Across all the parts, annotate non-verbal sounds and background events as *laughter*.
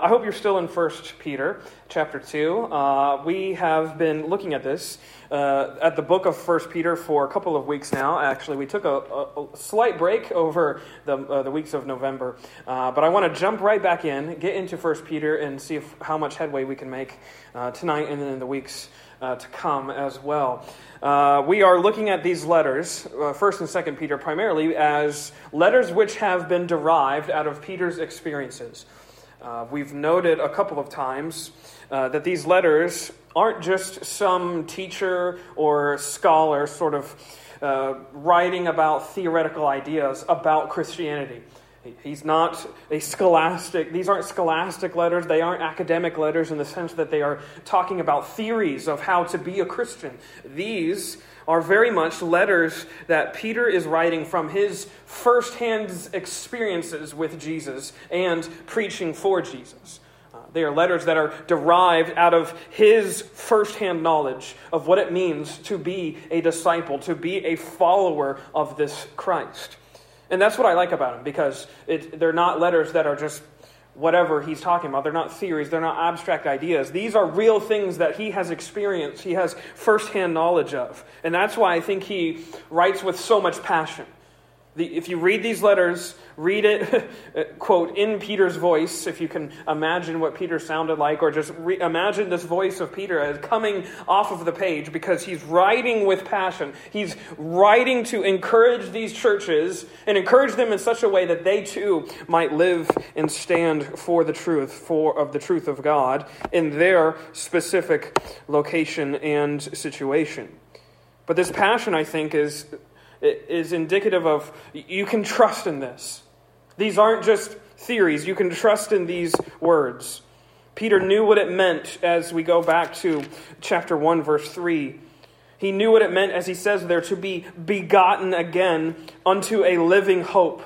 I hope you're still in 1 Peter chapter 2. Uh, we have been looking at this uh, at the book of 1 Peter for a couple of weeks now. Actually, we took a, a, a slight break over the, uh, the weeks of November. Uh, but I want to jump right back in, get into 1 Peter, and see if, how much headway we can make uh, tonight and then in the weeks uh, to come as well. we are looking at these letters, 1st and 2nd Peter, primarily as letters which have been derived out of Peter's experiences. Uh, we've noted a couple of times uh, that these letters aren't just some teacher or scholar sort of uh, writing about theoretical ideas about Christianity. He's not a scholastic, these aren't scholastic letters, they aren't academic letters in the sense that they are talking about theories of how to be a Christian. These are very much letters that Peter is writing from his firsthand experiences with Jesus and preaching for Jesus. Uh, they are letters that are derived out of his firsthand knowledge of what it means to be a disciple, to be a follower of this Christ. And that's what I like about them because it, they're not letters that are just whatever he's talking about. They're not theories, they're not abstract ideas. These are real things that he has experienced, he has firsthand knowledge of. And that's why I think he writes with so much passion. The, if you read these letters, read it, *laughs* quote, in Peter's voice, if you can imagine what Peter sounded like, or just re- imagine this voice of Peter as coming off of the page because he's writing with passion. He's writing to encourage these churches and encourage them in such a way that they too might live and stand for the truth, for of the truth of God in their specific location and situation. But this passion, I think, is is indicative of you can trust in this. These aren't just theories, you can trust in these words. Peter knew what it meant as we go back to chapter 1, verse 3. He knew what it meant, as he says there, to be begotten again unto a living hope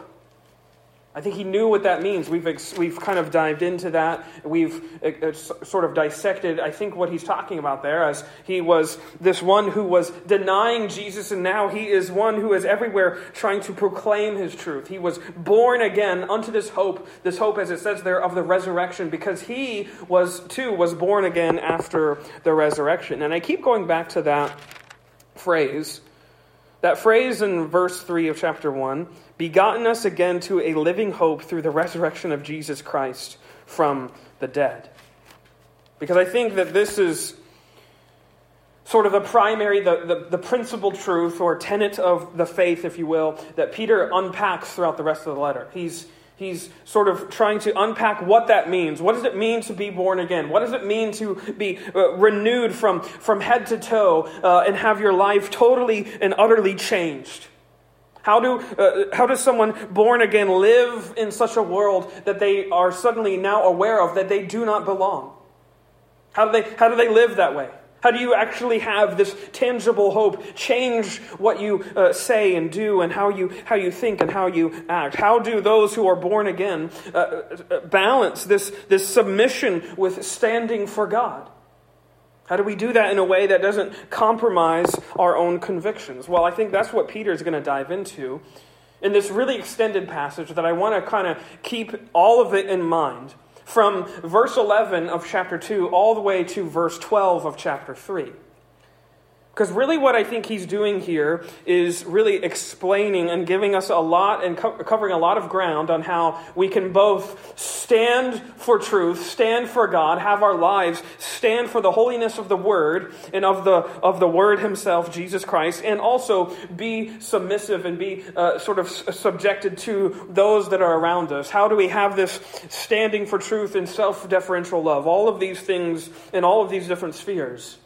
I think he knew what that means. We've, ex- we've kind of dived into that. We've uh, sort of dissected, I think, what he's talking about there, as he was this one who was denying Jesus, and now he is one who is everywhere trying to proclaim his truth. He was born again unto this hope, this hope, as it says there, of the resurrection, because he was, too, was born again after the resurrection. And I keep going back to that phrase. That phrase in verse 3 of chapter 1 begotten us again to a living hope through the resurrection of Jesus Christ from the dead. Because I think that this is sort of the primary, the, the, the, principal truth or tenet of the faith, if you will, that Peter unpacks throughout the rest of the letter. He's, he's sort of trying to unpack what that means. What does it mean to be born again? What does it mean to be uh, renewed from, from head to toe uh, and have your life totally and utterly changed? How, do, uh, how does someone born again live in such a world that they are suddenly now aware of that they do not belong? How do they, how do they live that way? How do you actually have this tangible hope change what you uh, say and do and how you, how you think and how you act? How do those who are born again uh, uh balance this, this submission with standing for God? How do we do that in a way that doesn't compromise our own convictions? Well, I think that's what Peter is going to dive into in this really extended passage that I want to kind of keep all of it in mind from verse 11 of chapter 2 all the way to verse 12 of chapter 3. Because really, what I think he's doing here is really explaining and giving us a lot and co- covering a lot of ground on how we can both stand for truth, stand for God, have our lives stand for the holiness of the Word and of the, of the Word Himself, Jesus Christ, and also be submissive and be uh, sort of subjected to those that are around us. How do we have this standing for truth and self deferential love? All of these things in all of these different spheres.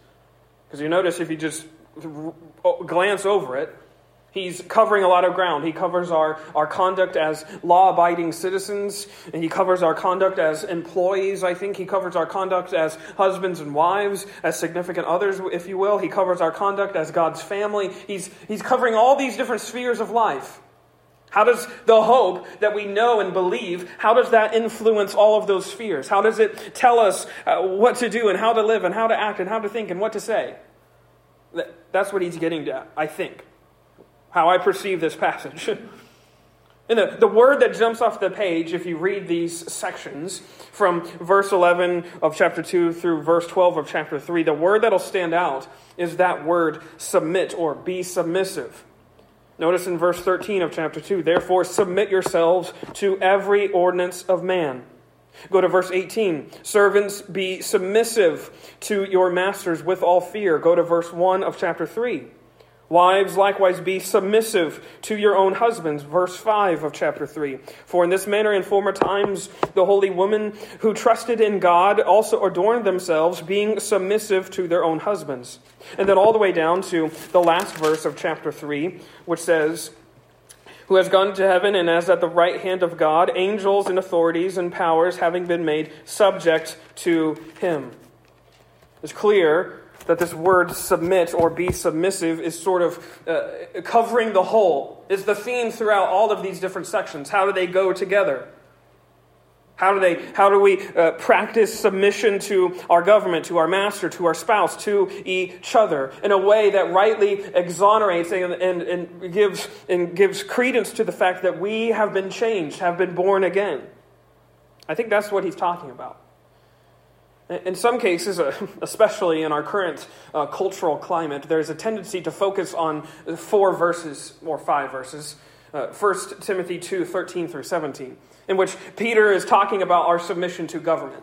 Because you notice if you just glance over it, he's covering a lot of ground. He covers our, our conduct as law abiding citizens, and he covers our conduct as employees, I think. He covers our conduct as husbands and wives, as significant others, if you will. He covers our conduct as God's family. He's, he's covering all these different spheres of life. How does the hope that we know and believe, how does that influence all of those fears? How does it tell us uh, what to do and how to live and how to act and how to think and what to say? That's what he's getting at, I think. How I perceive this passage. *laughs* And the, the word that jumps off the page, if you read these sections from verse 11 of chapter 2 through verse 12 of chapter 3, the word that'll stand out is that word submit or be submissive. Notice in verse 13 of chapter 2, therefore submit yourselves to every ordinance of man. Go to verse 18. Servants, be submissive to your masters with all fear. Go to verse 1 of chapter 3. Wives, likewise, be submissive to your own husbands. Verse 5 of chapter 3. For in this manner, in former times, the holy women who trusted in God also adorned themselves, being submissive to their own husbands. And then all the way down to the last verse of chapter 3, which says, Who has gone to heaven and is at the right hand of God, angels and authorities and powers having been made subject to him. It's clear that this word submit or be submissive is sort of uh, covering the whole, is the theme throughout all of these different sections. How do they go together? How do, they, how do we uh, practice submission to our government, to our master, to our spouse, to each other in a way that rightly exonerates and, and, and, gives, and gives credence to the fact that we have been changed, have been born again? I think that's what he's talking about. In some cases, *laughs* especially in our current uh, cultural climate, there's a tendency to focus on four verses or five verses. Uh, 1 Timothy 2 13 through 17, in which Peter is talking about our submission to government.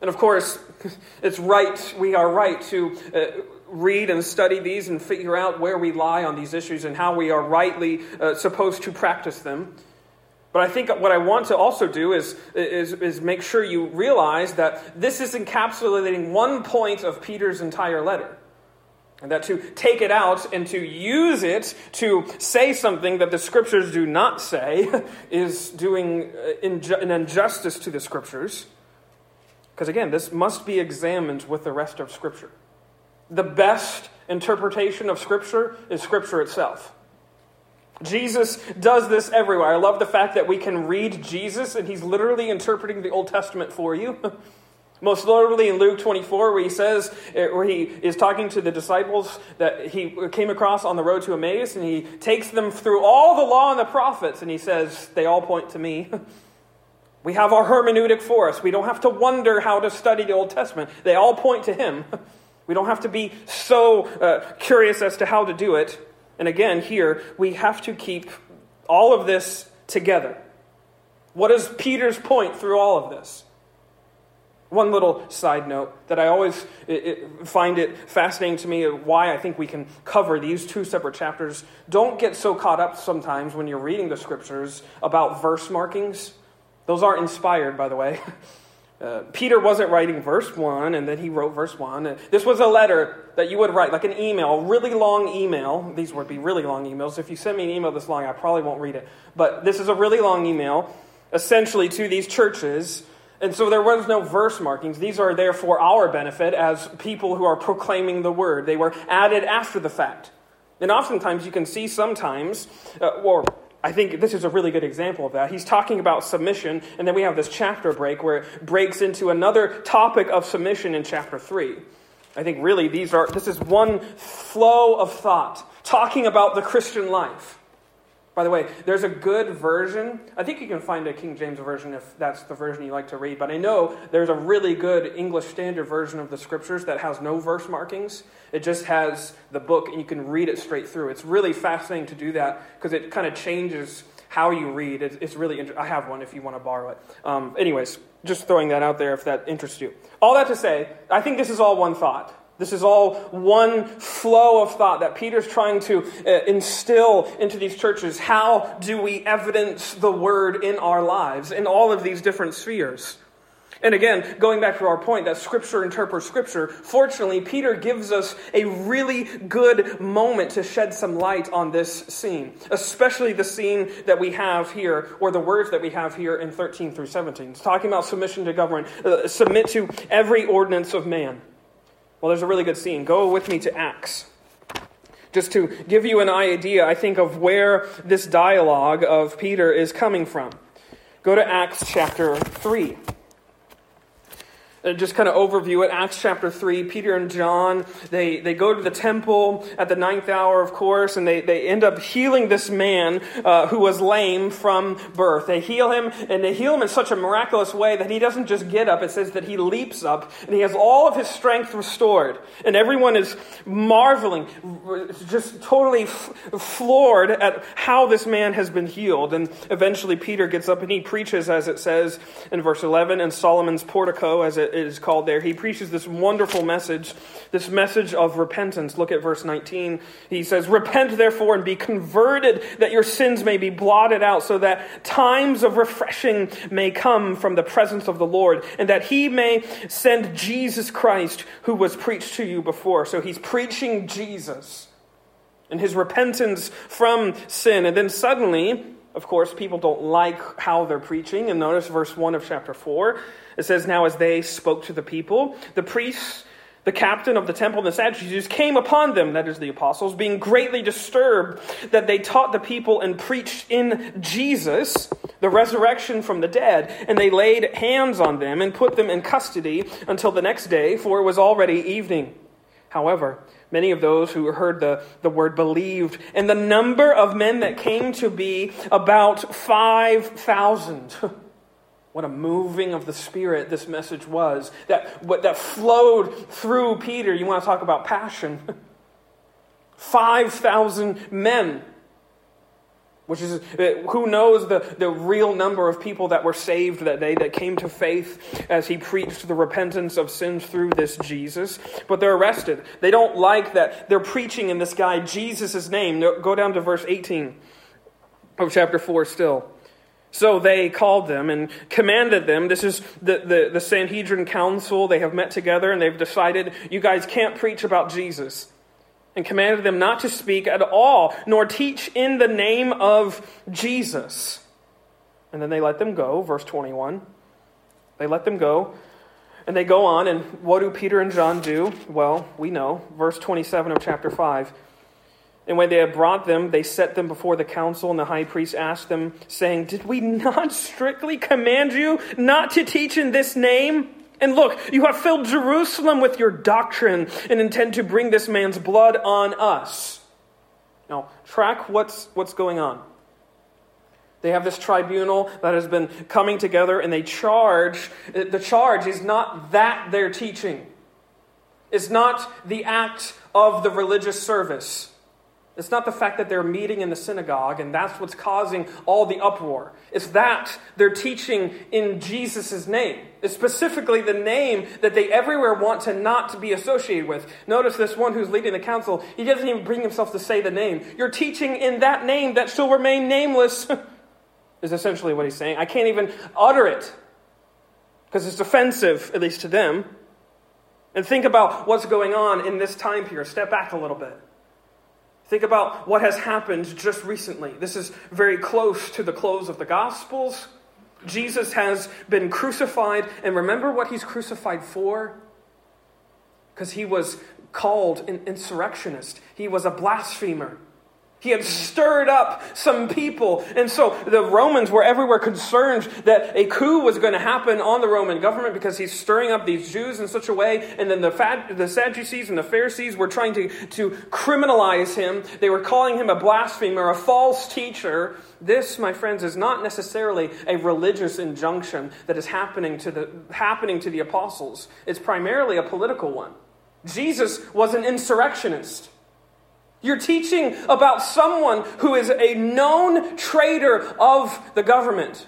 And of course, *laughs* it's right, we are right to uh, read and study these and figure out where we lie on these issues and how we are rightly uh, supposed to practice them. But I think what I want to also do is, is, is make sure you realize that this is encapsulating one point of Peter's entire letter. And that to take it out and to use it to say something that the scriptures do not say *laughs* is doing uh, an injustice to the scriptures. Because again, this must be examined with the rest of scripture. The best interpretation of scripture is scripture itself. Jesus does this everywhere. I love the fact that we can read Jesus and he's literally interpreting the Old Testament for you. *laughs* Most literally in Luke 24, where he says, eh, where he is talking to the disciples that he came across on the road to Emmaus, and he takes them through all the law and the prophets, and he says, They all point to me. *laughs* We have our hermeneutic for us. We don't have to wonder how to study the Old Testament. They all point to him. *laughs* We don't have to be so uh, curious as to how to do it. And again, here, we have to keep all of this together. What is Peter's point through all of this? One little side note that I always find it fascinating to me why I think we can cover these two separate chapters. Don't get so caught up sometimes when you're reading the scriptures about verse markings. Those aren't inspired, by the way. *laughs* Uh, Peter wasn't writing verse 1 and then he wrote verse 1. This was a letter that you would write, like an email, really long email. These would be really long emails. If you send me an email this long, I probably won't read it. But this is a really long email, essentially to these churches. And so there was no verse markings. These are there for our benefit as people who are proclaiming the word. They were added after the fact. And oftentimes you can see sometimes, uh, or I think this is a really good example of that. He's talking about submission, and then we have this chapter break where it breaks into another topic of submission in chapter 3. I think really these are this is one flow of thought talking about the Christian life. By the way, there's a good version. I think you can find a King James version if that's the version you like to read. But I know there's a really good English Standard version of the scriptures that has no verse markings. It just has the book and you can read it straight through. It's really fascinating to do that because it kind of changes how you read. It's, it's really interesting. I have one if you want to borrow it. Um, anyways, just throwing that out there if that interests you. All that to say, I think this is all one thought. This is all one flow of thought that Peter's trying to uh, instill into these churches. How do we evidence the word in our lives in all of these different spheres? And again, going back to our point that Scripture interprets Scripture, fortunately, Peter gives us a really good moment to shed some light on this scene, especially the scene that we have here, or the words that we have here in 13 through 17. It's talking about submission to government, uh, submit to every ordinance of man. Well, there's a really good scene. Go with me to Acts. Just to give you an idea, I think, of where this dialogue of Peter is coming from. Go to Acts chapter 3. Uh, just kind of overview it. Acts chapter 3 peter and john they, they go to the temple at the ninth hour of course and they, they end up healing this man uh, who was lame from birth. They heal him and they heal him in such a miraculous way that he doesn't just get up. It says that he leaps up and he has all of his strength restored. And everyone is marveling just totally f- floored at how this man has been healed. And eventually peter gets up and he preaches as it says in verse 11 in solomon's portico as it it is called there, he preaches this wonderful message, this message of repentance. Look at verse 19. He says, Repent therefore and be converted, that your sins may be blotted out, so that times of refreshing may come from the presence of the Lord, and that he may send Jesus Christ, who was preached to you before. So he's preaching Jesus and his repentance from sin. And then suddenly, of course, people don't like how they're preaching. And notice verse 1 of chapter 4. It says, Now as they spoke to the people, the priests, the captain of the temple, and the Sadducees came upon them, that is the apostles, being greatly disturbed that they taught the people and preached in Jesus the resurrection from the dead. And they laid hands on them and put them in custody until the next day, for it was already evening. However, Many of those who heard the, the word believed, and the number of men that came to be about 5,000. *laughs* What a moving of the Spirit this message was. That, what, that flowed through Peter. You want to talk about passion. *laughs* 5,000 men which is uh, who knows the, the real number of people that were saved that day that came to faith as he preached the repentance of sins through this jesus. But they're arrested. They don't like that they're preaching in this guy jesus' name. Go down to verse 18 of chapter 4 still. So they called them and commanded them. This is the, the, the Sanhedrin Council. They have met together and they've decided you guys can't preach about Jesus and commanded them not to speak at all, nor teach in the name of Jesus. And then they let them go, verse 21. They let them go, and they go on, and what do Peter and John do? Well, we know, verse 27 of chapter 5. And when they had brought them, they set them before the council, and the high priest asked them, saying, Did we not *laughs* strictly command you not to teach in this name? And look, you have filled Jerusalem with your doctrine and intend to bring this man's blood on us. Now, track what's, what's going on. They have this tribunal that has been coming together and they charge. The charge is not that they're teaching, it's not the act of the religious service. It's not the fact that they're meeting in the synagogue and that's what's causing all the uproar. It's that they're teaching in Jesus' name. It's specifically the name that they everywhere want to not to be associated with. Notice this one who's leading the council, he doesn't even bring himself to say the name. You're teaching in that name that shall remain nameless, *laughs* is essentially what he's saying. I can't even utter it because it's offensive, at least to them. And think about what's going on in this time period. Step back a little bit. Think about what has happened just recently. This is very close to the close of the Gospels. Jesus has been crucified, and remember what he's crucified for? Because he was called an insurrectionist, he was a blasphemer. He had stirred up some people. And so the Romans were everywhere concerned that a coup was going to happen on the Roman government because he's stirring up these Jews in such a way. And then the, Fad- the Sadducees and the Pharisees were trying to, to criminalize him. They were calling him a blasphemer, a false teacher. This, my friends, is not necessarily a religious injunction that is happening to the, happening to the apostles. It's primarily a political one. Jesus was an insurrectionist. You're teaching about someone who is a known traitor of the government.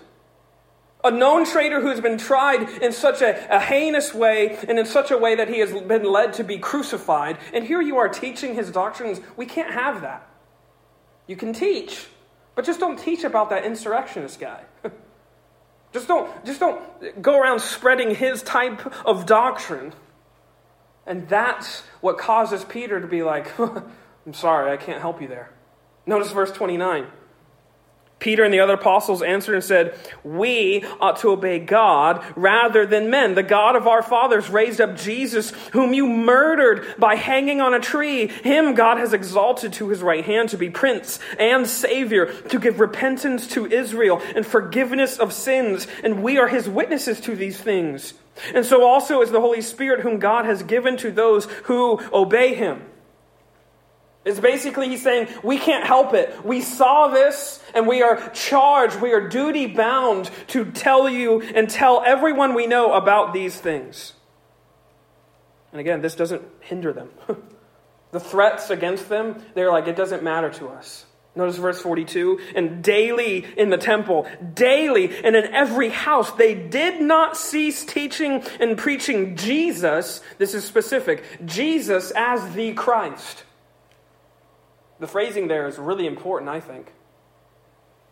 A known traitor who has been tried in such a, a, heinous way and in such a way that he has been led to be crucified. And here you are teaching his doctrines. We can't have that. You can teach, but just don't teach about that insurrectionist guy. *laughs* just, don't, just don't go around spreading his type of doctrine. And that's what causes Peter to be like, *laughs* I'm sorry, I can't help you there. Notice verse 29. Peter and the other apostles answered and said, We ought to obey God rather than men. The God of our fathers raised up Jesus, whom you murdered by hanging on a tree. Him God has exalted to his right hand to be prince and savior, to give repentance to Israel and forgiveness of sins. And we are his witnesses to these things. And so also is the Holy Spirit, whom God has given to those who obey him. It's basically he's saying, we can't help it. We saw this and we are charged, we are duty bound to tell you and tell everyone we know about these things. And again, this doesn't hinder them. *laughs* the threats against them, they're like, it doesn't matter to us. Notice verse 42 and daily in the temple, daily and in every house, they did not cease teaching and preaching Jesus. This is specific Jesus as the Christ. The phrasing there is really important, I think.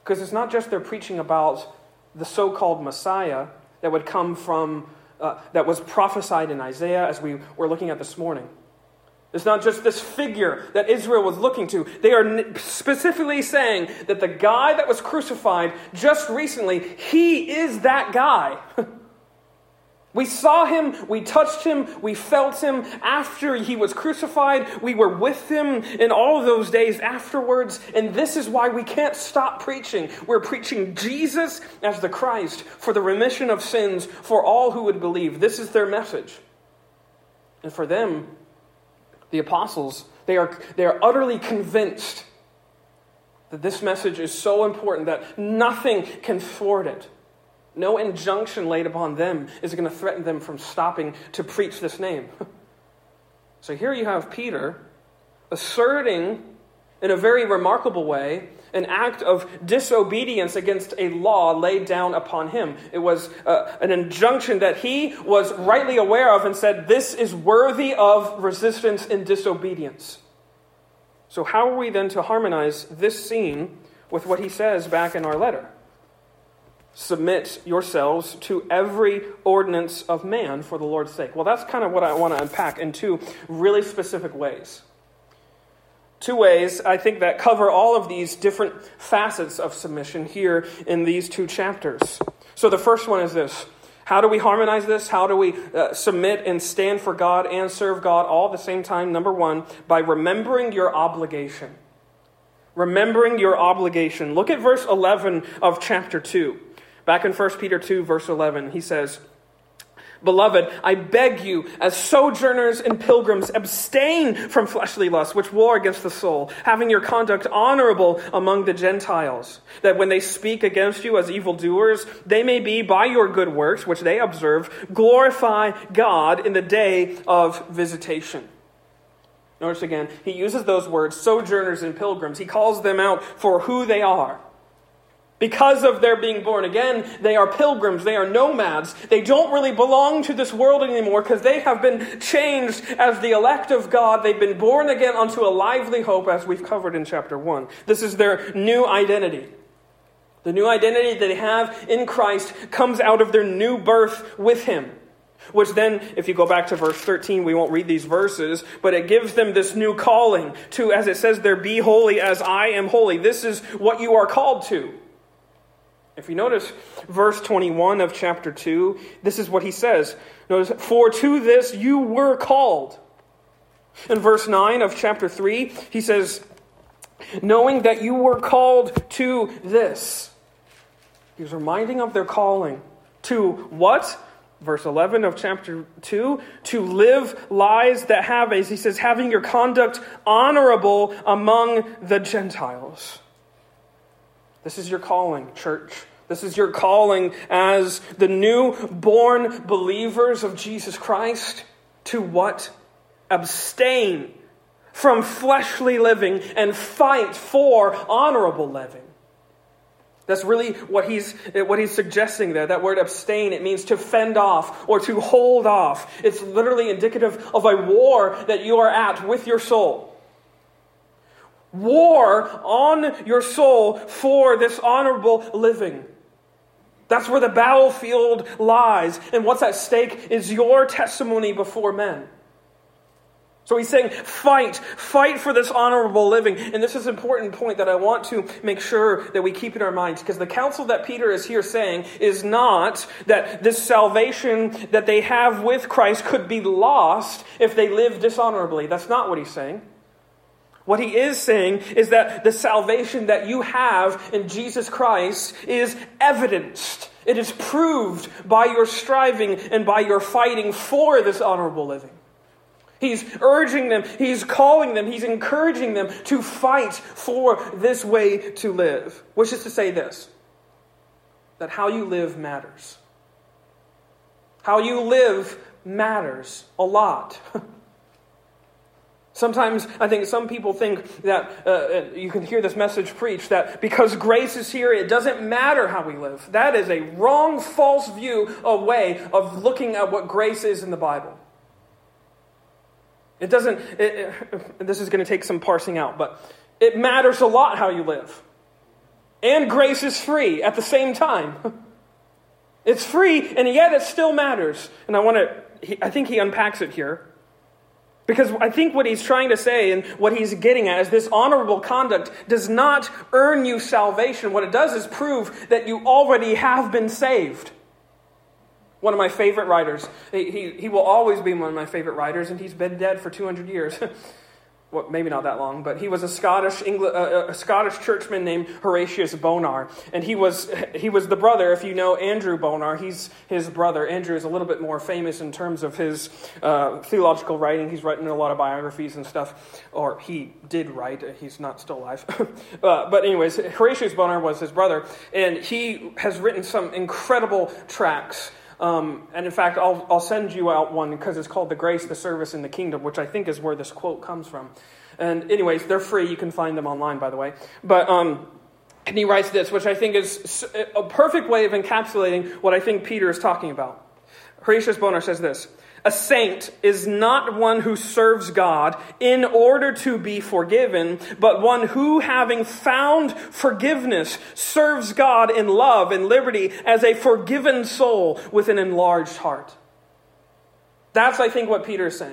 Because it's not just they're preaching about the so called Messiah that would come from, uh, that was prophesied in Isaiah as we were looking at this morning. It's not just this figure that Israel was looking to. They are specifically saying that the guy that was crucified just recently, he is that guy. *laughs* we saw him, we touched him, we felt him after he was crucified. We were with him in all those days afterwards. And this is why we can't stop preaching. We're preaching Jesus as the Christ for the remission of sins for all who would believe. This is their message. And for them, the apostles, they are, they are utterly convinced that this message is so important that nothing can thwart it. No injunction laid upon them is going to threaten them from stopping to preach this name. *laughs* so here you have Peter asserting in a very remarkable way an act of disobedience against a law laid down upon him. It was uh, an injunction that he was rightly aware of and said, This is worthy of resistance and disobedience. So, how are we then to harmonize this scene with what he says back in our letter? Submit yourselves to every ordinance of man for the Lord's sake. Well, that's kind of what I want to unpack in two really specific ways two ways I think that cover all of these different facets of submission here in these two chapters. So the first one is this How do we harmonize this? How do we uh, submit and stand for God and serve God all at the same time? Number one, by remembering your obligation. Remembering your obligation. Look at verse 11 of chapter 2. Back in 1 Peter 2, verse 11, he says, Beloved, I beg you, as sojourners and pilgrims, abstain from fleshly lusts which war against the soul, having your conduct honorable among the Gentiles, that when they speak against you as evildoers, they may be, by your good works, which they observe, glorify God in the day of visitation. Notice again, he uses those words, sojourners and pilgrims. He calls them out for who they are. Because of their being born again, they are pilgrims, they are nomads. They don't really belong to this world anymore because they have been changed as the elect of God. They've been born again unto a lively hope, as we've covered in chapter 1. This is their new identity. The new identity that they have in Christ comes out of their new birth with Him. Which then, if you go back to verse 13, we won't read these verses, but it gives them this new calling to, as it says there, be holy as I am holy. This is what you are called to. If you notice verse 21 of chapter 2, this is what he says. Notice, for to this you were called. In verse 9 of chapter 3, he says, knowing that you were called to this. He's reminding of their calling. To what? Verse 11 of chapter 2 to live lives that have, as he says, having your conduct honorable among the Gentiles. This is your calling, church. This is your calling as the new born believers of Jesus Christ to what? Abstain from fleshly living and fight for honorable living. That's really what he's, what he's suggesting there. That word abstain, it means to fend off or to hold off. It's literally indicative of a war that you are at with your soul war on your soul for this honorable living. That's where the battlefield lies. And what's at stake is your testimony before men. So he's saying, fight, fight for this honorable living. And this is an important point that I want to make sure that we keep in our minds. Because the counsel that Peter is here saying is not that this salvation that they have with Christ could be lost if they live dishonorably. That's not what he's saying. What he is saying is that the salvation that you have in Jesus Christ is evidenced It is proved by your striving and by your fighting for this honorable living. He's urging them, he's calling them, he's encouraging them to fight for this way to live, which is to say this that how you live matters. How you live matters a lot. *laughs* Sometimes I think some people think that uh, uh, you can hear this message preached that because grace is here, it doesn't matter how we live. That is a wrong, false view, a way of looking at what grace is in the Bible. It doesn't, it, it, *laughs* this is going to take some parsing out, but it matters a lot how you live. And grace is free at the same time. *laughs* It's free, and yet it still matters. And I want to, I think he unpacks it here. Because I think what he's trying to say and what he's getting at is this honorable conduct does not earn you salvation. What it does is prove that you already have been saved. One of my favorite writers, he, he, will always be one of my favorite writers, and he's been dead for 200 years. *laughs* well, maybe not that long, but he was a Scottish, Engl- uh, a Scottish churchman named Horatius Bonar. And he was, he was the brother, if you know Andrew Bonar, he's his brother. Andrew is a little bit more famous in terms of his uh, theological writing. He's written a lot of biographies and stuff, or he did write, he's not still alive. *laughs* uh, but, anyways, Horatius Bonar was his brother, and he has written some incredible tracts um, and in fact, I'll, I'll send you out one because it's called The Grace, the Service, in the Kingdom, which I think is where this quote comes from. And, anyways, they're free. You can find them online, by the way. But, um, and he writes this, which I think is a perfect way of encapsulating what I think Peter is talking about. Horatius Bonar says this a saint is not one who serves God in order to be forgiven, but one who, having found forgiveness, serves God in love and liberty as a forgiven soul with an enlarged heart. That's, I think, what Peter is saying.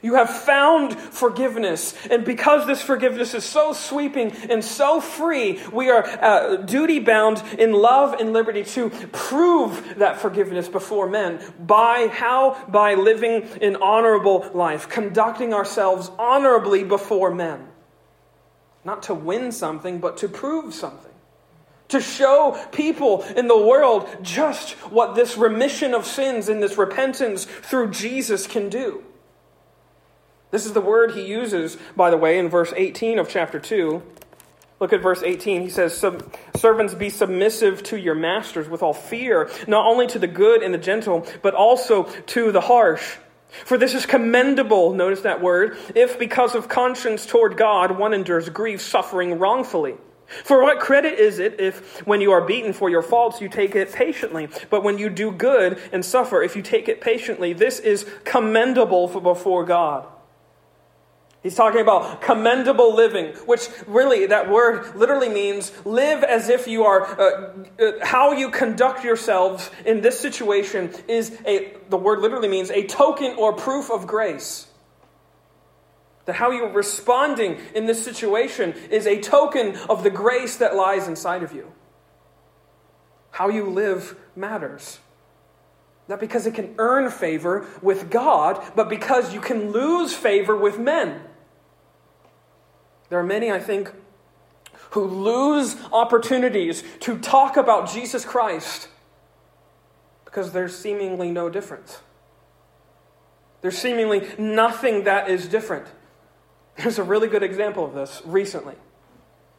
You have found forgiveness. And because this forgiveness is so sweeping and so free, we are uh, duty bound in love and liberty to prove that forgiveness before men. By how? By living an honorable life, conducting ourselves honorably before men. Not to win something, but to prove something. To show people in the world just what this remission of sins and this repentance through Jesus can do. This is the word he uses, by the way, in verse 18 of chapter 2. Look at verse 18. He says, Servants, be submissive to your masters with all fear, not only to the good and the gentle, but also to the harsh. For this is commendable, notice that word, if because of conscience toward God one endures grief, suffering wrongfully. For what credit is it if, when you are beaten for your faults, you take it patiently? But when you do good and suffer, if you take it patiently, this is commendable before God. He's talking about commendable living, which really, that word literally means live as if you are, uh, uh, how you conduct yourselves in this situation is a, the word literally means a token or proof of grace. That how you're responding in this situation is a token of the grace that lies inside of you. How you live matters. Not because it can earn favor with God, but because you can lose favor with men. There are many, I think, who lose opportunities to talk about Jesus Christ because there's seemingly no difference. There's seemingly nothing that is different. There's a really good example of this recently.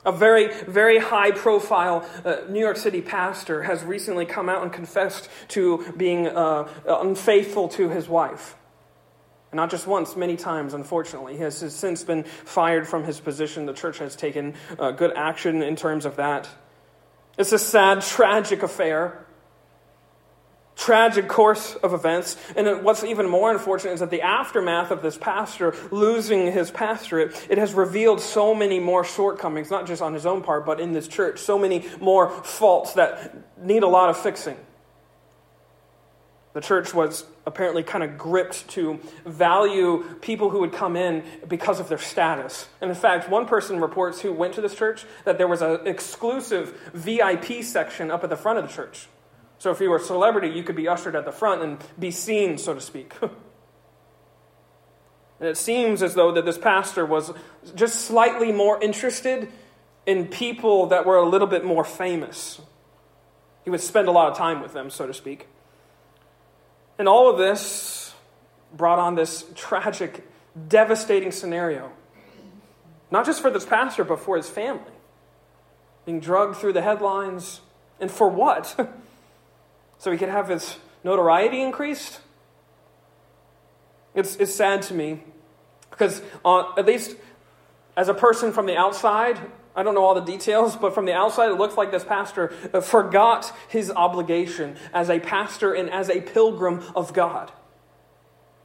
A very, very high profile uh, New York City pastor has recently come out and confessed to being uh, unfaithful to his wife. And Not just once, many times, unfortunately. He has since been fired from his position. The church has taken uh, good action in terms of that. It's a sad, tragic affair. Tragic course of events. And what's even more unfortunate is that the aftermath of this pastor losing his pastorate, it has revealed so many more shortcomings, not just on his own part, but in this church. So many more faults that need a lot of fixing. The church was apparently kind of gripped to value people who would come in because of their status. And in fact, one person reports who went to this church that there was an exclusive VIP section up at the front of the church. So if you were a celebrity, you could be ushered at the front and be seen, so to speak. *laughs* and it seems as though that this pastor was just slightly more interested in people that were a little bit more famous He would spend a lot of time with them, so to speak. And all of this brought on this tragic, devastating scenario. Not just for this pastor, but for his family. Being drugged through the headlines. And for what? *laughs* so he could have his notoriety increased? It's, it's sad to me because, uh, at least as a person from the outside, I don't know all the details, but from the outside, it looks like this pastor uh, forgot his obligation as a pastor and as a pilgrim of God.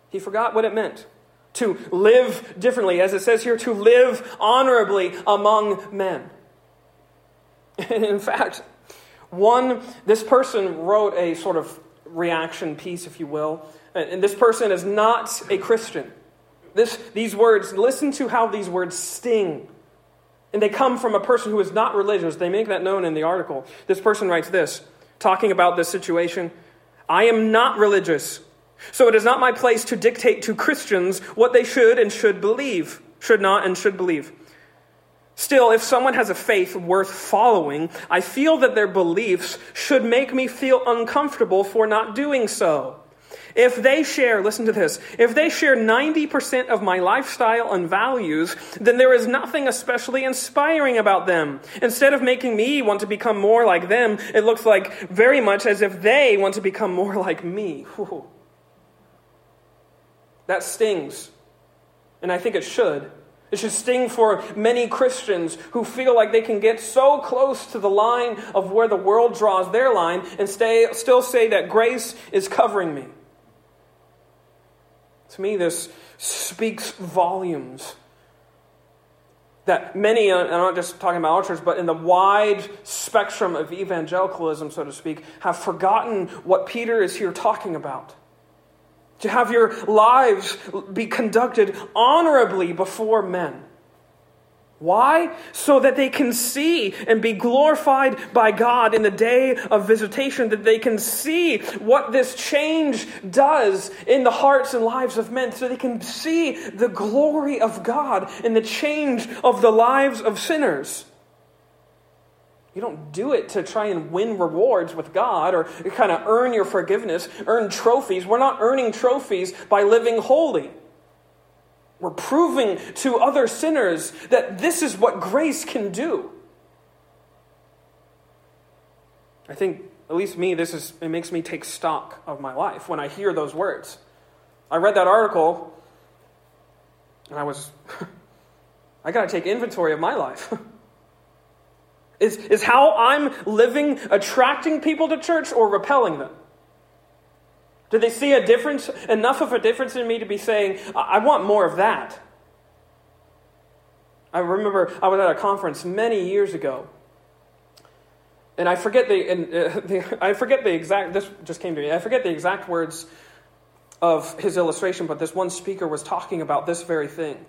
He forgot what it meant to live differently, as it says here, to live honorably among men. And *laughs* in fact, one, this person wrote a sort of reaction piece, if you will, and this person is not a Christian. This, these words, listen to how these words sting. And they come from a person who is not religious. They make that known in the article. This person writes this, talking about this situation I am not religious, so it is not my place to dictate to Christians what they should and should believe, should not and should believe. Still, if someone has a faith worth following, I feel that their beliefs should make me feel uncomfortable for not doing so. If they share, listen to this, if they share 90% of my lifestyle and values, then there is nothing especially inspiring about them. Instead of making me want to become more like them, it looks like very much as if they want to become more like me. Whew. That stings. And I think it should. It should sting for many Christians who feel like they can get so close to the line of where the world draws their line and stay, still say that grace is covering me. To me, this speaks volumes. That many, uh, and I'm not just talking about our church, but in the wide spectrum of evangelicalism, so to speak, have forgotten what Peter is here talking about to have your lives be conducted honorably before men. Why? So that they can see and be glorified by God in the day of visitation, that they can see what this change does in the hearts and lives of men, so they can see the glory of God in the change of the lives of sinners. You don't do it to try and win rewards with God or kind of earn your forgiveness, earn trophies. We're not earning trophies by living holy. We're proving to other sinners that this is what grace can do. I think, at least me, this is it makes me take stock of my life when I hear those words. I read that article and I was *laughs* I got to take inventory of my life. *laughs* Is, is how I'm living attracting people to church or repelling them? Do they see a difference, enough of a difference in me to be saying, I, want more of that? I remember I was at a conference many years ago, and I forget the, and, uh, *laughs* the, I forget the exact. This just came to me. I forget the exact words of his illustration, but this one speaker was talking about this very thing.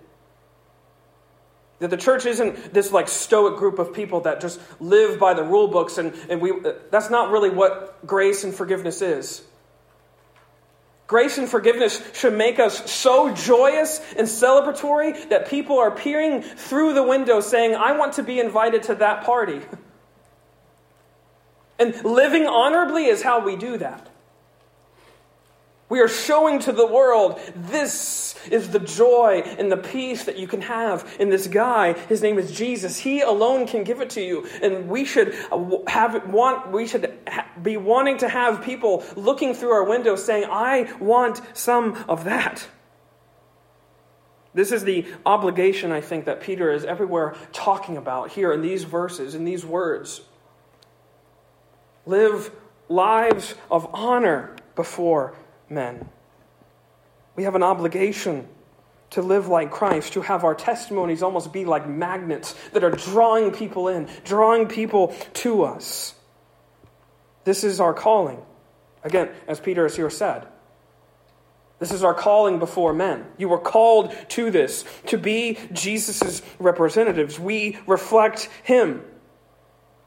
That the church isn't this like stoic group of people that just live by the rule books, and, and we, uh, that's not really what grace and forgiveness is. Grace and forgiveness should make us so joyous and celebratory that people are peering through the window saying, I want to be invited to that party. *laughs* and living honorably is how we do that. We are showing to the world this is the joy and the peace that you can have in this guy. His name is Jesus. He alone can give it to you. And we should uh, have want we should be wanting to have people looking through our windows saying, "I want some of that." This is the obligation I think that Peter is everywhere talking about here in these verses, in these words. Live lives of honor before men. We have an obligation to live like Christ, to have our testimonies almost be like magnets that are drawing people in, drawing people to us. This is our calling. Again, as Peter has here said, this is our calling before men. You were called to this, to be Jesus' representatives. We reflect him.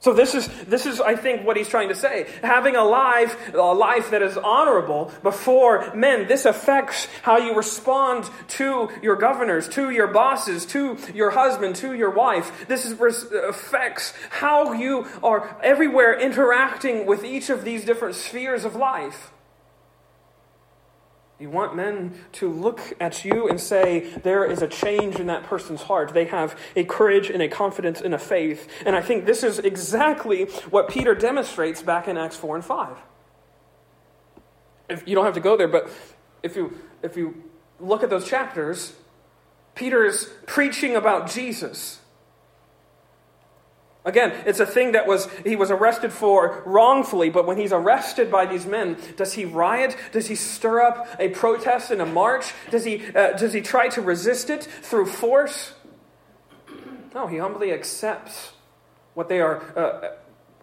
So this is this is I think what he's trying to say. Having a life a life that is honorable before men this affects how you respond to your governors, to your bosses, to your husband, to your wife. This is, affects how you are everywhere interacting with each of these different spheres of life. You want men to look at you and say, there is a change in that person's heart. They have a courage and a confidence and a faith. And I think this is exactly what Peter demonstrates back in Acts 4 and 5. If, you don't have to go there, but if you, if you look at those chapters, Peter is preaching about Jesus. Again, it's a thing that was he was arrested for wrongfully, but when he's arrested by these men, does he riot? Does he stir up a protest and a march? Does he uh, does he try to resist it through force? No, he humbly accepts what they are uh,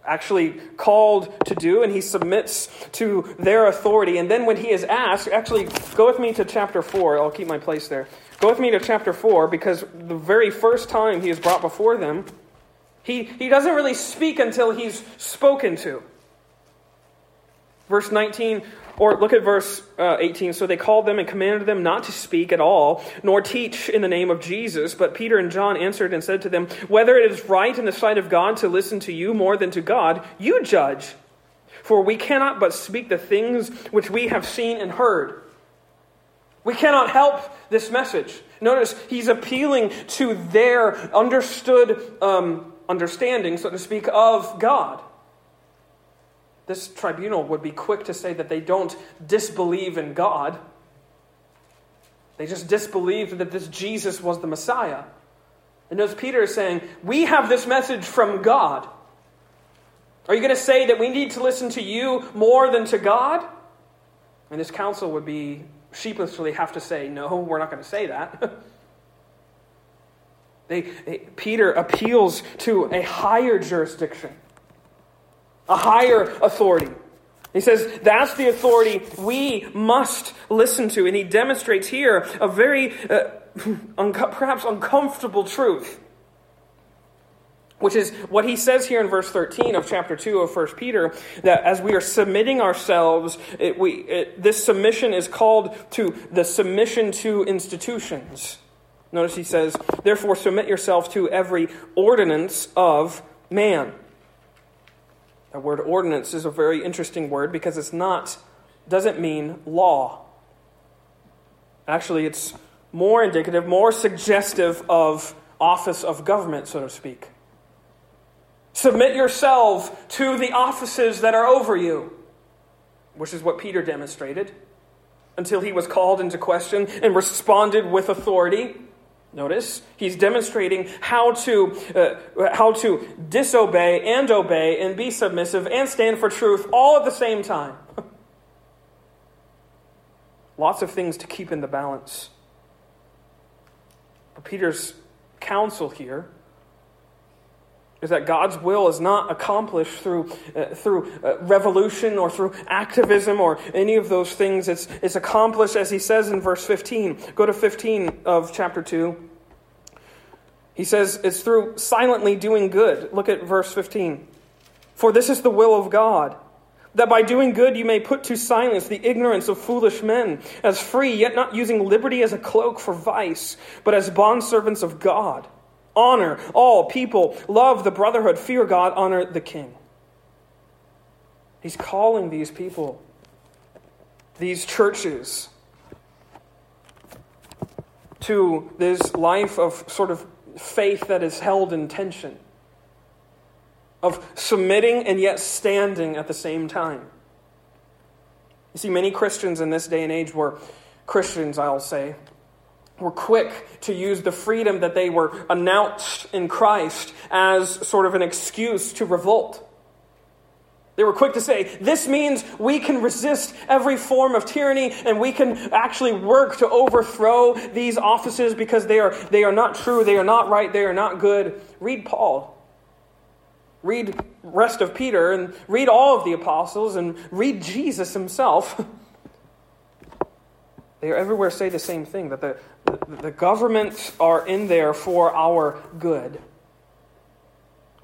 actually called to do, and he submits to their authority. And then when he is asked, actually, go with me to chapter 4. I'll keep my place there. Go with me to chapter 4, because the very first time he is brought before them, he, he doesn't really speak until he's spoken to. Verse 19, or look at verse uh, 18. So they called them and commanded them not to speak at all, nor teach in the name of Jesus. But Peter and John answered and said to them, Whether it is right in the sight of God to listen to you more than to God, you judge. For we cannot but speak the things which we have seen and heard. We cannot help this message. Notice he's appealing to their understood um, understanding, so to speak, of God. This tribunal would be quick to say that they don't disbelieve in God. They just disbelieved that this Jesus was the Messiah. And notice Peter is saying, We have this message from God. Are you going to say that we need to listen to you more than to God? And this council would be sheepishly have to say, No, we're not going to say that. *laughs* They, they, Peter appeals to a higher jurisdiction, a higher authority. He says that's the authority we must listen to. And he demonstrates here a very, uh, *laughs* un- perhaps uncomfortable truth, which is what he says here in verse 13 of chapter 2 of 1 Peter that as we are submitting ourselves, it, we, it, this submission is called to the submission to institutions. Notice he says, Therefore, submit yourself to every ordinance of man. That word ordinance is a very interesting word because it's not, doesn't mean law. Actually, it's more indicative, more suggestive of office of government, so to speak. Submit yourself to the offices that are over you, which is what Peter demonstrated until he was called into question and responded with authority. Notice he's demonstrating how to uh, how to disobey and obey and be submissive and stand for truth all at the same time. *laughs* Lots of things to keep in the balance. But Peter's counsel here is that God's will is not accomplished through, uh, through uh, revolution or through activism or any of those things. It's, it's accomplished, as he says in verse 15. Go to 15 of chapter 2. He says it's through silently doing good. Look at verse 15. For this is the will of God, that by doing good you may put to silence the ignorance of foolish men, as free, yet not using liberty as a cloak for vice, but as bondservants of God honor all people, love the brotherhood, fear God, honor the king. He's calling these people, these churches, to this life of sort of faith that is held in tension, of submitting and yet standing at the same time. You see, many Christians in this day and age were Christians, I'll say, were quick to use the freedom that they were announced in Christ as sort of an excuse to revolt. They were quick to say, this means we can resist every form of tyranny and we can actually work to overthrow these offices because they are, they are not true, they are not right, they are not good. Read Paul. Read rest of Peter and read all of the apostles and read Jesus himself. *laughs* they everywhere say the same thing that the, the, the governments are in there for our good.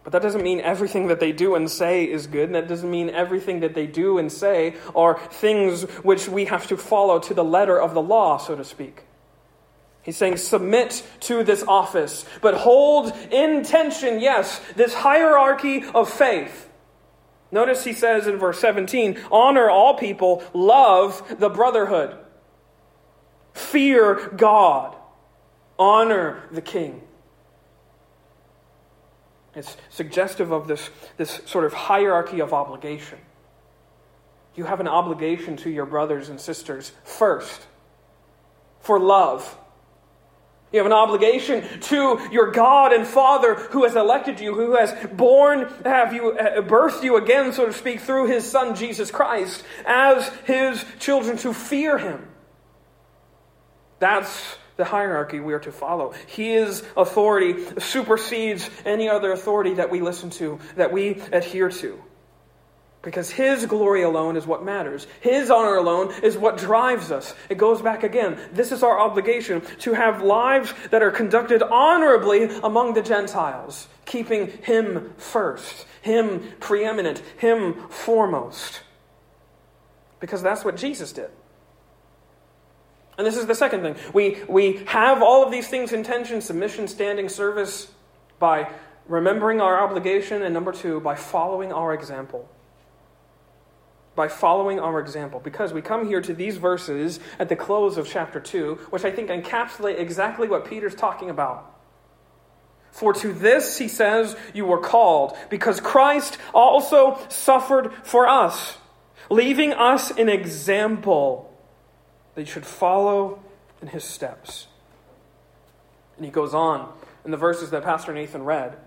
But that doesn't mean everything that they do and say is good, and that doesn't mean everything that they do and say are things which we have to follow to the letter of the law, so to speak. He's saying, submit to this office, but hold in tension, yes, this hierarchy of faith. Notice he says in verse 17, honor all people, love the brotherhood, fear God, honor the king. It's suggestive of this, this sort of hierarchy of obligation. You have an obligation to your brothers and sisters first for love. You have an obligation to your God and Father who has elected you, who has born, have you, uh, birthed you again, so to speak, through his Son Jesus Christ, as his children to fear him. That's the hierarchy we are to follow. His authority supersedes any other authority that we listen to, that we adhere to. Because His glory alone is what matters. His honor alone is what drives us. It goes back again. This is our obligation to have lives that are conducted honorably among the Gentiles, keeping Him first, Him preeminent, Him foremost. Because that's what Jesus did. And this is the second thing. We, we have all of these things in tension submission, standing, service by remembering our obligation, and number two, by following our example. By following our example. Because we come here to these verses at the close of chapter 2, which I think encapsulate exactly what Peter's talking about. For to this, he says, you were called, because Christ also suffered for us, leaving us an example you should follow in his steps. And he goes on in the verses that Pastor Nathan read.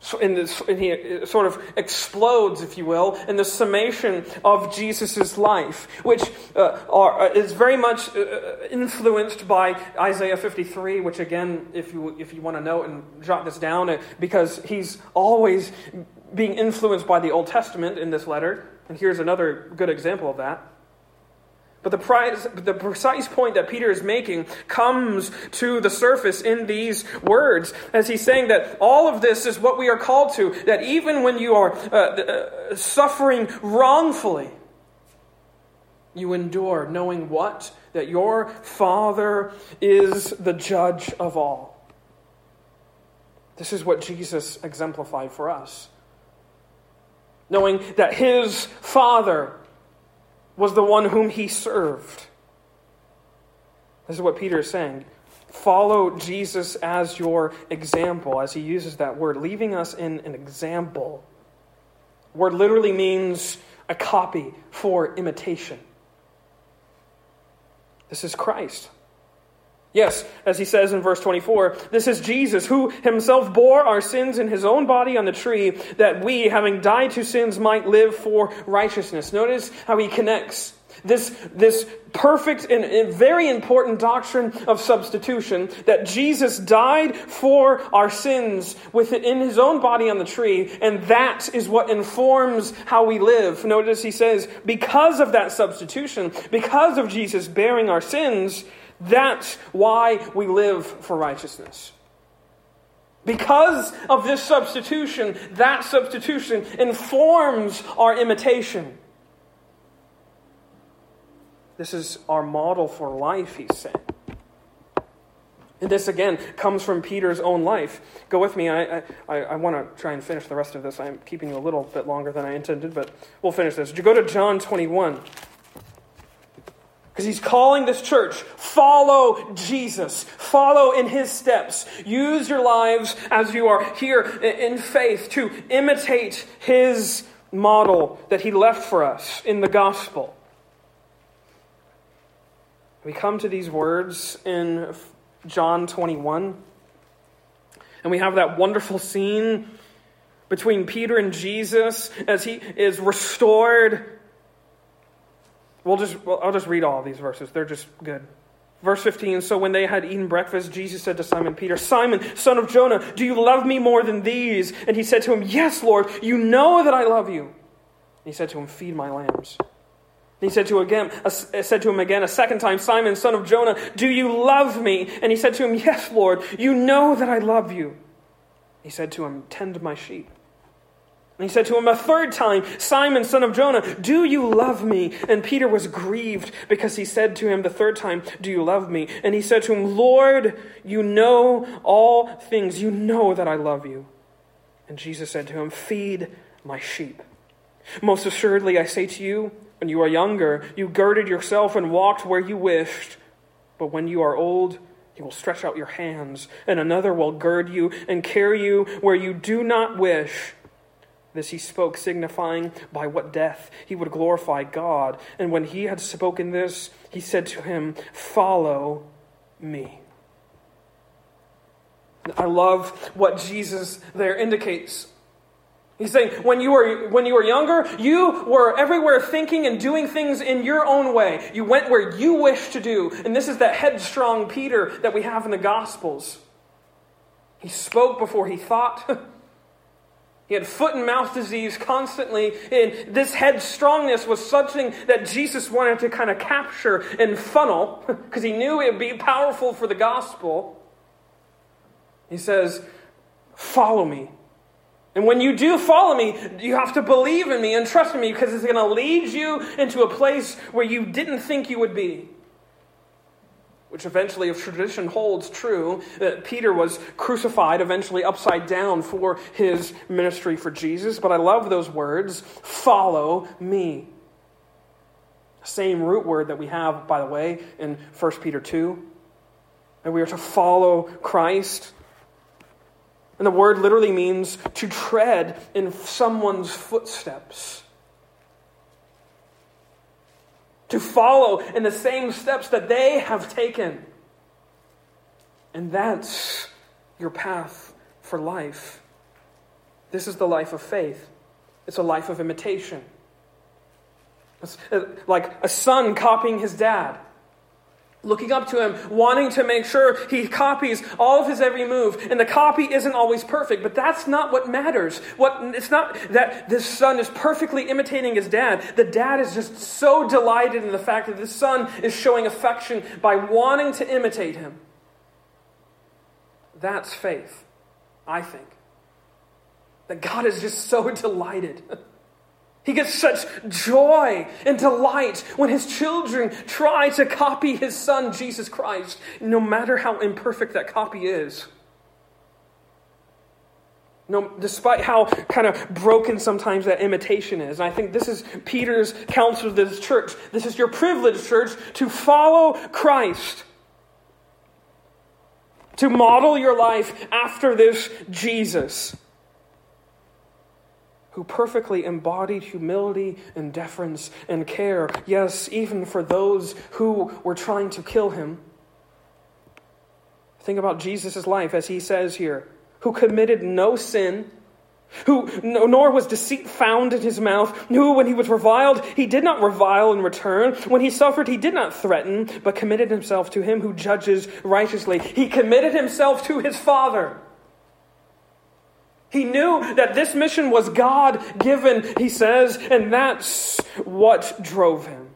So in this, and he sort of explodes, if you will, in the summation of Jesus' life, which uh, are, uh, is very much uh, uh, influenced by Isaiah 53, which again, if you, if you want to note and jot this down, uh, because he's always being influenced by the Old Testament in this letter. And here's another good example of that. But the, price, the precise point that Peter is making comes to the surface in these words, as he's saying that all of this is what we are called to, that even when you are uh, uh, suffering wrongfully, you endure, knowing what? That your Father is the judge of all. This is what Jesus exemplified for us. Knowing that his Father was the one whom he served. This is what Peter is saying. Follow Jesus as your example, as he uses that word, leaving us in an example. Word literally means a copy for imitation. This is Christ. Yes, as he says in verse 24, this is Jesus who himself bore our sins in his own body on the tree, that we, having died to sins, might live for righteousness. Notice how he connects this, this perfect and, and very important doctrine of substitution that Jesus died for our sins within his own body on the tree, and that is what informs how we live. Notice he says, because of that substitution, because of Jesus bearing our sins, that's why we live for righteousness. Because of this substitution, that substitution informs our imitation. This is our model for life, he's saying. And this again comes from Peter's own life. Go with me. I, I, I want to try and finish the rest of this. I'm keeping you a little bit longer than I intended, but we'll finish this. You go to John 21? Because he's calling this church, follow Jesus, follow in his steps. Use your lives as you are here in faith to imitate his model that he left for us in the gospel. We come to these words in John 21, and we have that wonderful scene between Peter and Jesus as he is restored We'll just, well, I'll just read all these verses. They're just good. Verse 15 So when they had eaten breakfast, Jesus said to Simon Peter, Simon, son of Jonah, do you love me more than these? And he said to him, Yes, Lord, you know that I love you. And he said to him, Feed my lambs. And he said to, again, uh, said to him again a second time, Simon, son of Jonah, do you love me? And he said to him, Yes, Lord, you know that I love you. He said to him, Tend my sheep. And he said to him a third time, Simon, son of Jonah, do you love me? And Peter was grieved because he said to him the third time, Do you love me? And he said to him, Lord, you know all things. You know that I love you. And Jesus said to him, Feed my sheep. Most assuredly, I say to you, when you are younger, you girded yourself and walked where you wished. But when you are old, you will stretch out your hands, and another will gird you and carry you where you do not wish. This he spoke, signifying by what death he would glorify God. And when he had spoken this, he said to him, Follow me. I love what Jesus there indicates. He's saying, when you, were, when you were younger, you were everywhere thinking and doing things in your own way. You went where you wished to do. And this is that headstrong Peter that we have in the Gospels. He spoke before he thought. *laughs* He had foot and mouth disease constantly, and this headstrongness was something that Jesus wanted to kind of capture and funnel *laughs* because he knew it would be powerful for the gospel. He says, Follow me. And when you do follow me, you have to believe in me and trust in me because it's going to lead you into a place where you didn't think you would be which eventually, if tradition holds true, that Peter was crucified eventually upside down for his ministry for Jesus. But I love those words follow me. Same root word that we have, by the way, in 1 Peter 2. And we are to follow Christ. And the word literally means to tread in someone's footsteps to follow in the same steps that they have taken. And that's your path for life. This is the life of faith, it's a life of imitation. It's uh, like a son copying his dad looking up to him, wanting to make sure he copies all of his every move. And the copy isn't always perfect, but that's not what matters. What it's not that this son is perfectly imitating his dad. The dad is just so delighted in the fact that this son is showing affection by wanting to imitate him. That's faith, I think. That God is just so *laughs* delighted. He gets such joy and delight when his children try to copy his son, Jesus Christ, no matter how imperfect that copy is. No, despite how kind of broken sometimes that imitation is. And I think this is Peter's counsel to this church. This is your privilege, church, to follow Christ. To model your life after this Jesus who perfectly embodied humility and deference and care, yes, even for those who were trying to kill him. Think about Jesus' life as he says here, who committed no sin, who nor was deceit found in his mouth, who when he was reviled, he did not revile in return, when he suffered, he did not threaten, but committed himself to him who judges righteously. He committed himself to his Father. He knew that this mission was God given, he says, and that's what drove him.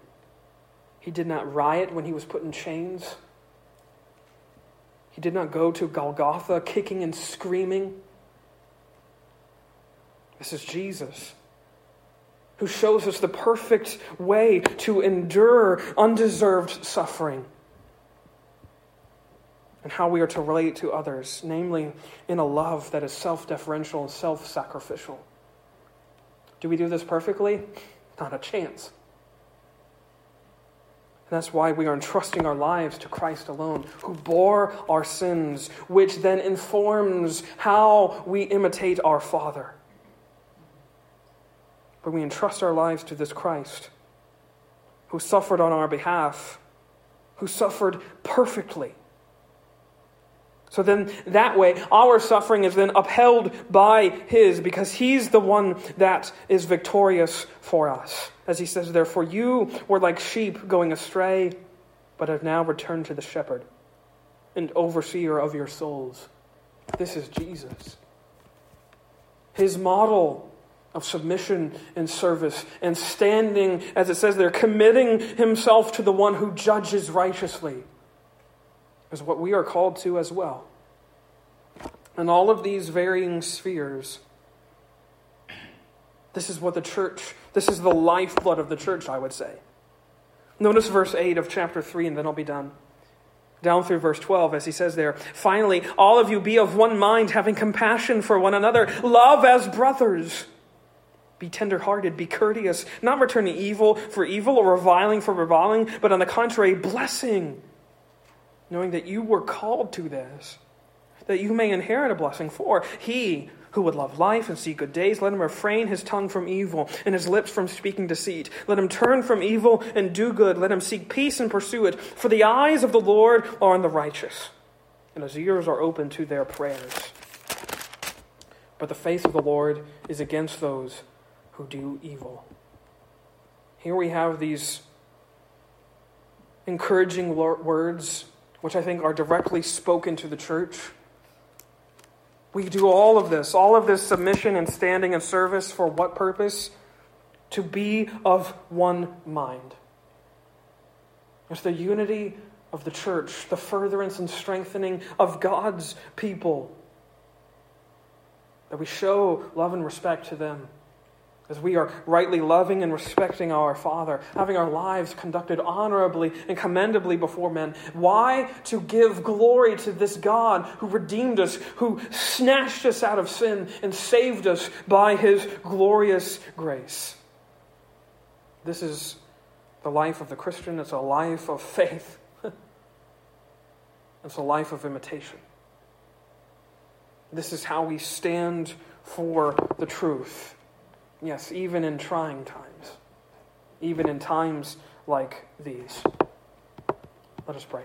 He did not riot when he was put in chains. He did not go to Golgotha kicking and screaming. This is Jesus who shows us the perfect way to endure undeserved suffering and how we are to relate to others, namely in a love that is self deferential and self sacrificial. Do we do this perfectly? Not a chance. And that's why we are entrusting our lives to Christ alone, who bore our sins, which then informs how we imitate our Father. But we entrust our lives to this Christ, who suffered on our behalf, who suffered perfectly so then, that way, our suffering is then upheld by His because He's the one that is victorious for us. As He says, Therefore, you were like sheep going astray, but have now returned to the shepherd and overseer of your souls. This is Jesus. His model of submission and service and standing, as it says there, committing himself to the one who judges righteously is what we are called to as well. in all of these varying spheres, this is what the church, this is the lifeblood of the church, I would say. Notice verse 8 of chapter 3, and then I'll be done. Down through verse 12, as he says there, finally, all of you be of one mind, having compassion for one another, love as brothers. Be tenderhearted, be courteous, not returning evil for evil or reviling for reviling, but on the contrary, blessing, knowing that you were called to this, that you may inherit a blessing. For he who would love life and see good days, let him refrain his tongue from evil and his lips from speaking deceit. Let him turn from evil and do good. Let him seek peace and pursue it. For the eyes of the Lord are on the righteous, and his ears are open to their prayers. But the face of the Lord is against those who do evil. Here we have these encouraging words, which I think are directly spoken to the church. We do all of this, all of this submission and standing and service for what purpose? To be of one mind. It's the unity of the church, the furtherance and strengthening of God's people. That we show love and respect to them as we are rightly loving and respecting our Father, having our lives conducted honorably and commendably before men. Why? To give glory to this God who redeemed us, who snatched us out of sin and saved us by his glorious grace. This is the life of the Christian. It's a life of faith, *laughs* it's a life of imitation. This is how we stand for the truth Yes, even in trying times, even in times like these. Let us pray.